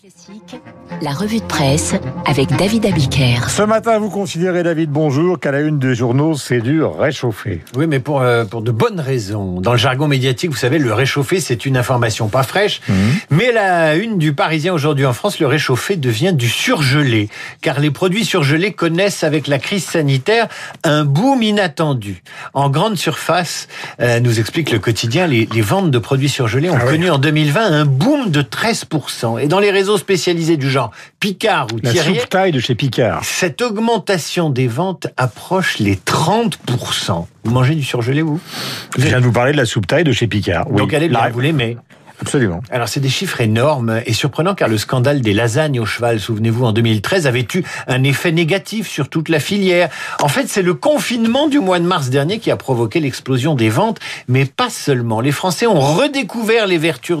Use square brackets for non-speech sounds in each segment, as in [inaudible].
Classique, la revue de presse avec David Abiker. Ce matin, vous considérez, David, bonjour, qu'à la une des journaux, c'est du réchauffé. Oui, mais pour, euh, pour de bonnes raisons. Dans le jargon médiatique, vous savez, le réchauffé, c'est une information pas fraîche. Mais la une du Parisien aujourd'hui en France, le réchauffé devient du surgelé. Car les produits surgelés connaissent, avec la crise sanitaire, un boom inattendu. En grande surface, euh, nous explique le quotidien, les, les ventes de produits surgelés ont Ah oui. connu en 2020 un boom de 13%. Et dans les réseaux spécialisés du genre Picard ou La Thierry, soupe taille de chez Picard. cette augmentation des ventes approche les 30%. Vous mangez du surgelé, vous? Je viens de vous parler de la soupe taille de chez Picard. Oui, Donc allez la- bien, vous l'aimez. Absolument. Alors c'est des chiffres énormes et surprenants car le scandale des lasagnes au cheval, souvenez-vous, en 2013 avait eu un effet négatif sur toute la filière. En fait, c'est le confinement du mois de mars dernier qui a provoqué l'explosion des ventes, mais pas seulement. Les Français ont redécouvert les vertus,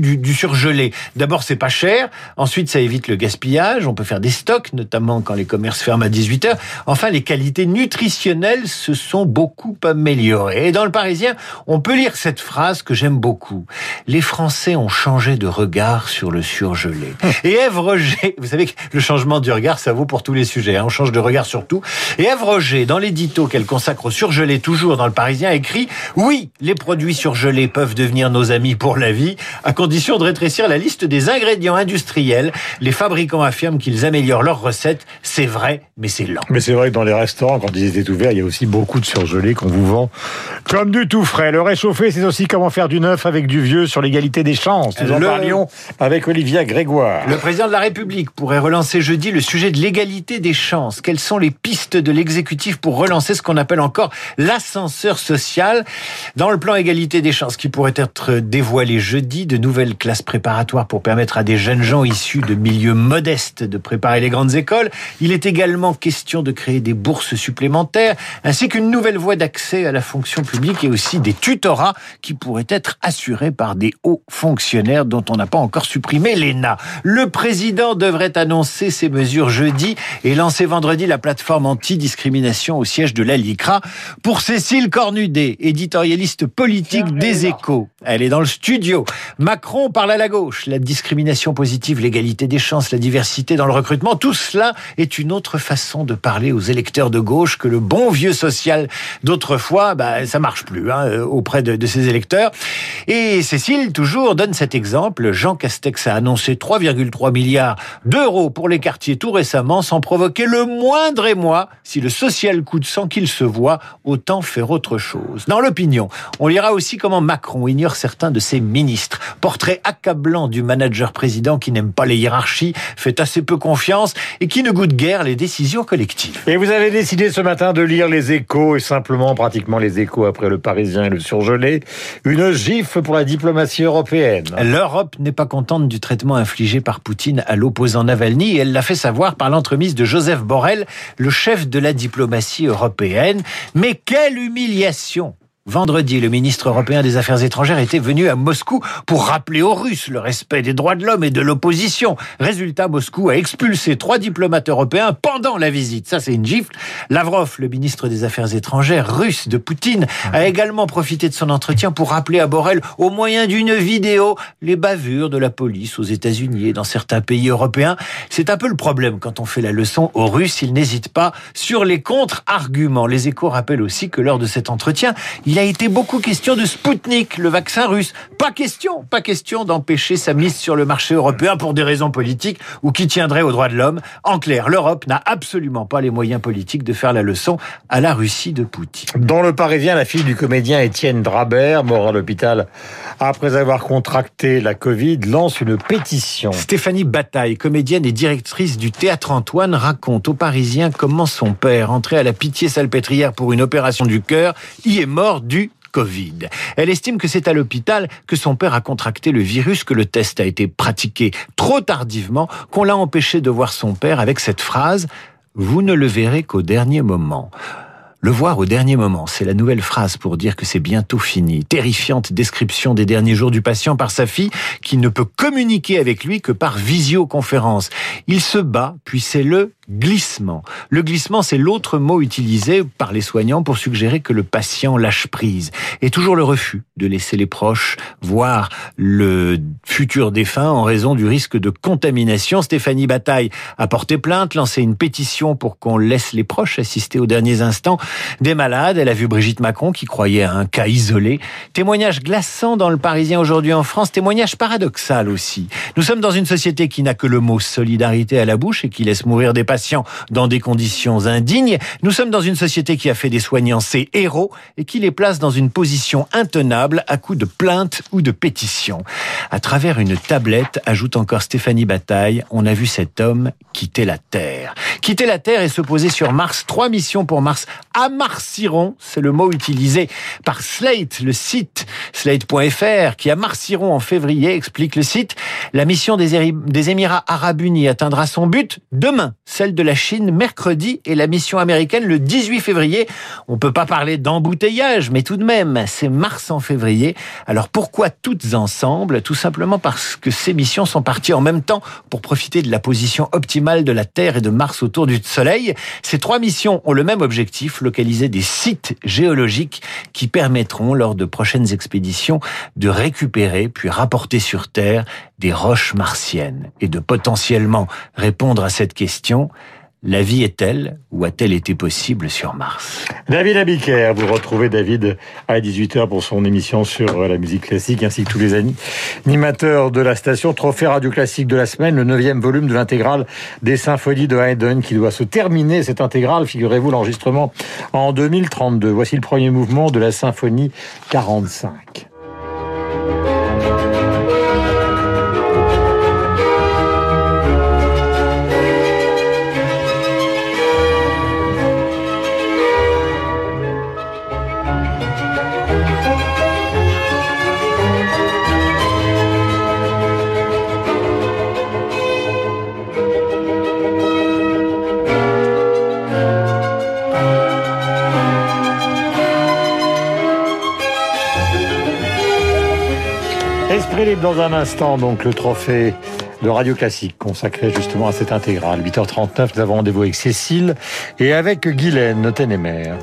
du, du surgelé. D'abord, c'est pas cher. Ensuite, ça évite le gaspillage. On peut faire des stocks, notamment quand les commerces ferment à 18 heures. Enfin, les qualités nutritionnelles se sont beaucoup améliorées. Et dans le Parisien, on peut lire cette phrase que j'aime beaucoup. Les Français ont changé de regard sur le surgelé. [laughs] Et Ève Roger, vous savez que le changement du regard, ça vaut pour tous les sujets. hein. On change de regard sur tout. Et Ève Roger, dans l'édito qu'elle consacre au surgelé, toujours dans le Parisien, écrit Oui, les produits surgelés peuvent devenir nos amis pour la vie, à condition de rétrécir la liste des ingrédients industriels. Les fabricants affirment qu'ils améliorent leurs recettes. C'est vrai, mais c'est lent. Mais c'est vrai que dans les restaurants, quand ils étaient ouverts, il y a aussi beaucoup de surgelés qu'on vous vend comme du tout frais. Le réchauffé, c'est aussi comment faire du neuf avec du vieux sur l'égalité des chances. Nous en Le- parlions avec Olivia Grégoire. Le président de la République pourrait relancer jeudi le sujet de l'égalité des chances. Quelles sont les pistes de l'exécutif pour relancer ce qu'on appelle encore l'ascenseur social? Dans le plan égalité des chances qui pourrait être dévoilé jeudi, de nouvelles classes préparatoires pour permettre à des jeunes gens issus de milieux modestes de préparer les grandes écoles. Il est également question de créer des bourses supplémentaires ainsi qu'une nouvelle voie d'accès à la fonction publique et aussi des tutorats qui pourraient être assurés par des hauts fonctionnaires dont on n'a pas encore supprimé l'ENA. Le président devrait annoncer ces mesures jeudi et lancer vendredi la plateforme anti-discrimination au siège de la LICRA. Pour Cécile Cornudet, éditorialiste politique des échos, elle est dans le studio. Macron parle à la gauche. La discrimination positive, l'égalité des chances, la diversité dans le recrutement, tout cela est une autre façon de parler aux électeurs de gauche que le bon vieux social d'autrefois, bah, ça marche plus hein, euh, auprès de, de ses électeurs. Et Cécile, toujours, donne cet exemple. Jean Castex a annoncé 3,3 milliards d'euros pour les quartiers tout récemment, sans provoquer le moindre émoi. Si le social coûte sans qu'il se voit, autant faire autre chose. Dans l'opinion, on lira aussi comment Macron ignore certains de ses ministres. Portrait accablant du manager président qui n'aime pas les hiérarchies, fait assez peu confiance et qui ne goûte guère les décisions collectives. Et vous avez décidé ce matin de lire les échos et simplement pratiquement les échos après le Parisien et le surgelé. Une gifle pour la diplomatie L'Europe n'est pas contente du traitement infligé par Poutine à l'opposant Navalny et elle l'a fait savoir par l'entremise de Joseph Borrell, le chef de la diplomatie européenne. Mais quelle humiliation Vendredi, le ministre européen des Affaires étrangères était venu à Moscou pour rappeler aux Russes le respect des droits de l'homme et de l'opposition. Résultat, Moscou a expulsé trois diplomates européens pendant la visite. Ça, c'est une gifle. Lavrov, le ministre des Affaires étrangères russe de Poutine, a également profité de son entretien pour rappeler à Borrell, au moyen d'une vidéo, les bavures de la police aux États-Unis et dans certains pays européens. C'est un peu le problème quand on fait la leçon aux Russes. Ils n'hésitent pas sur les contre-arguments. Les échos rappellent aussi que lors de cet entretien, il a été beaucoup question de Spoutnik, le vaccin russe. Pas question, pas question d'empêcher sa mise sur le marché européen pour des raisons politiques ou qui tiendraient aux droits de l'homme. En clair, l'Europe n'a absolument pas les moyens politiques de faire la leçon à la Russie de Poutine. Dans le Parisien, la fille du comédien Étienne Drabert, mort à l'hôpital après avoir contracté la Covid, lance une pétition. Stéphanie Bataille, comédienne et directrice du Théâtre Antoine, raconte aux Parisiens comment son père, entré à la Pitié-Salpêtrière pour une opération du cœur, y est mort du Covid. Elle estime que c'est à l'hôpital que son père a contracté le virus, que le test a été pratiqué trop tardivement, qu'on l'a empêché de voir son père avec cette phrase ⁇ Vous ne le verrez qu'au dernier moment ⁇ le voir au dernier moment, c'est la nouvelle phrase pour dire que c'est bientôt fini. Terrifiante description des derniers jours du patient par sa fille qui ne peut communiquer avec lui que par visioconférence. Il se bat, puis c'est le glissement. Le glissement, c'est l'autre mot utilisé par les soignants pour suggérer que le patient lâche prise. Et toujours le refus de laisser les proches voir le futur défunt en raison du risque de contamination. Stéphanie Bataille a porté plainte, lancé une pétition pour qu'on laisse les proches assister aux derniers instants des malades. Elle a vu Brigitte Macron qui croyait à un cas isolé. Témoignage glaçant dans le Parisien aujourd'hui en France, témoignage paradoxal aussi. Nous sommes dans une société qui n'a que le mot solidarité à la bouche et qui laisse mourir des patients dans des conditions indignes. Nous sommes dans une société qui a fait des soignants ses héros et qui les place dans une position intenable à coup de plaintes ou de pétitions. À travers une tablette, ajoute encore Stéphanie Bataille, on a vu cet homme quitter la Terre. Quitter la Terre et se poser sur Mars. Trois missions pour Mars. À Marciron, c'est le mot utilisé par Slate, le site slate.fr, qui à Marciron en février explique le site. La mission des, des Émirats Arabes Unis atteindra son but demain, celle de la Chine mercredi et la mission américaine le 18 février. On peut pas parler d'embouteillage, mais tout de même, c'est mars en février. Alors pourquoi toutes ensemble? Tout simplement parce que ces missions sont parties en même temps pour profiter de la position optimale de la Terre et de Mars autour du Soleil. Ces trois missions ont le même objectif, localiser des sites géologiques qui permettront, lors de prochaines expéditions, de récupérer puis rapporter sur Terre des roches martiennes et de potentiellement répondre à cette question la vie est-elle ou a-t-elle été possible sur Mars? David Abiker, vous retrouvez David à 18h pour son émission sur la musique classique ainsi que tous les animateurs de la station Trophée Radio Classique de la semaine, le neuvième volume de l'intégrale des symphonies de Haydn qui doit se terminer. Cette intégrale, figurez-vous, l'enregistrement en 2032. Voici le premier mouvement de la symphonie 45. Esprit libre dans un instant, donc le trophée de Radio Classique consacré justement à cette intégrale. 8h39, nous avons rendez-vous avec Cécile et avec Guylaine Ténémère.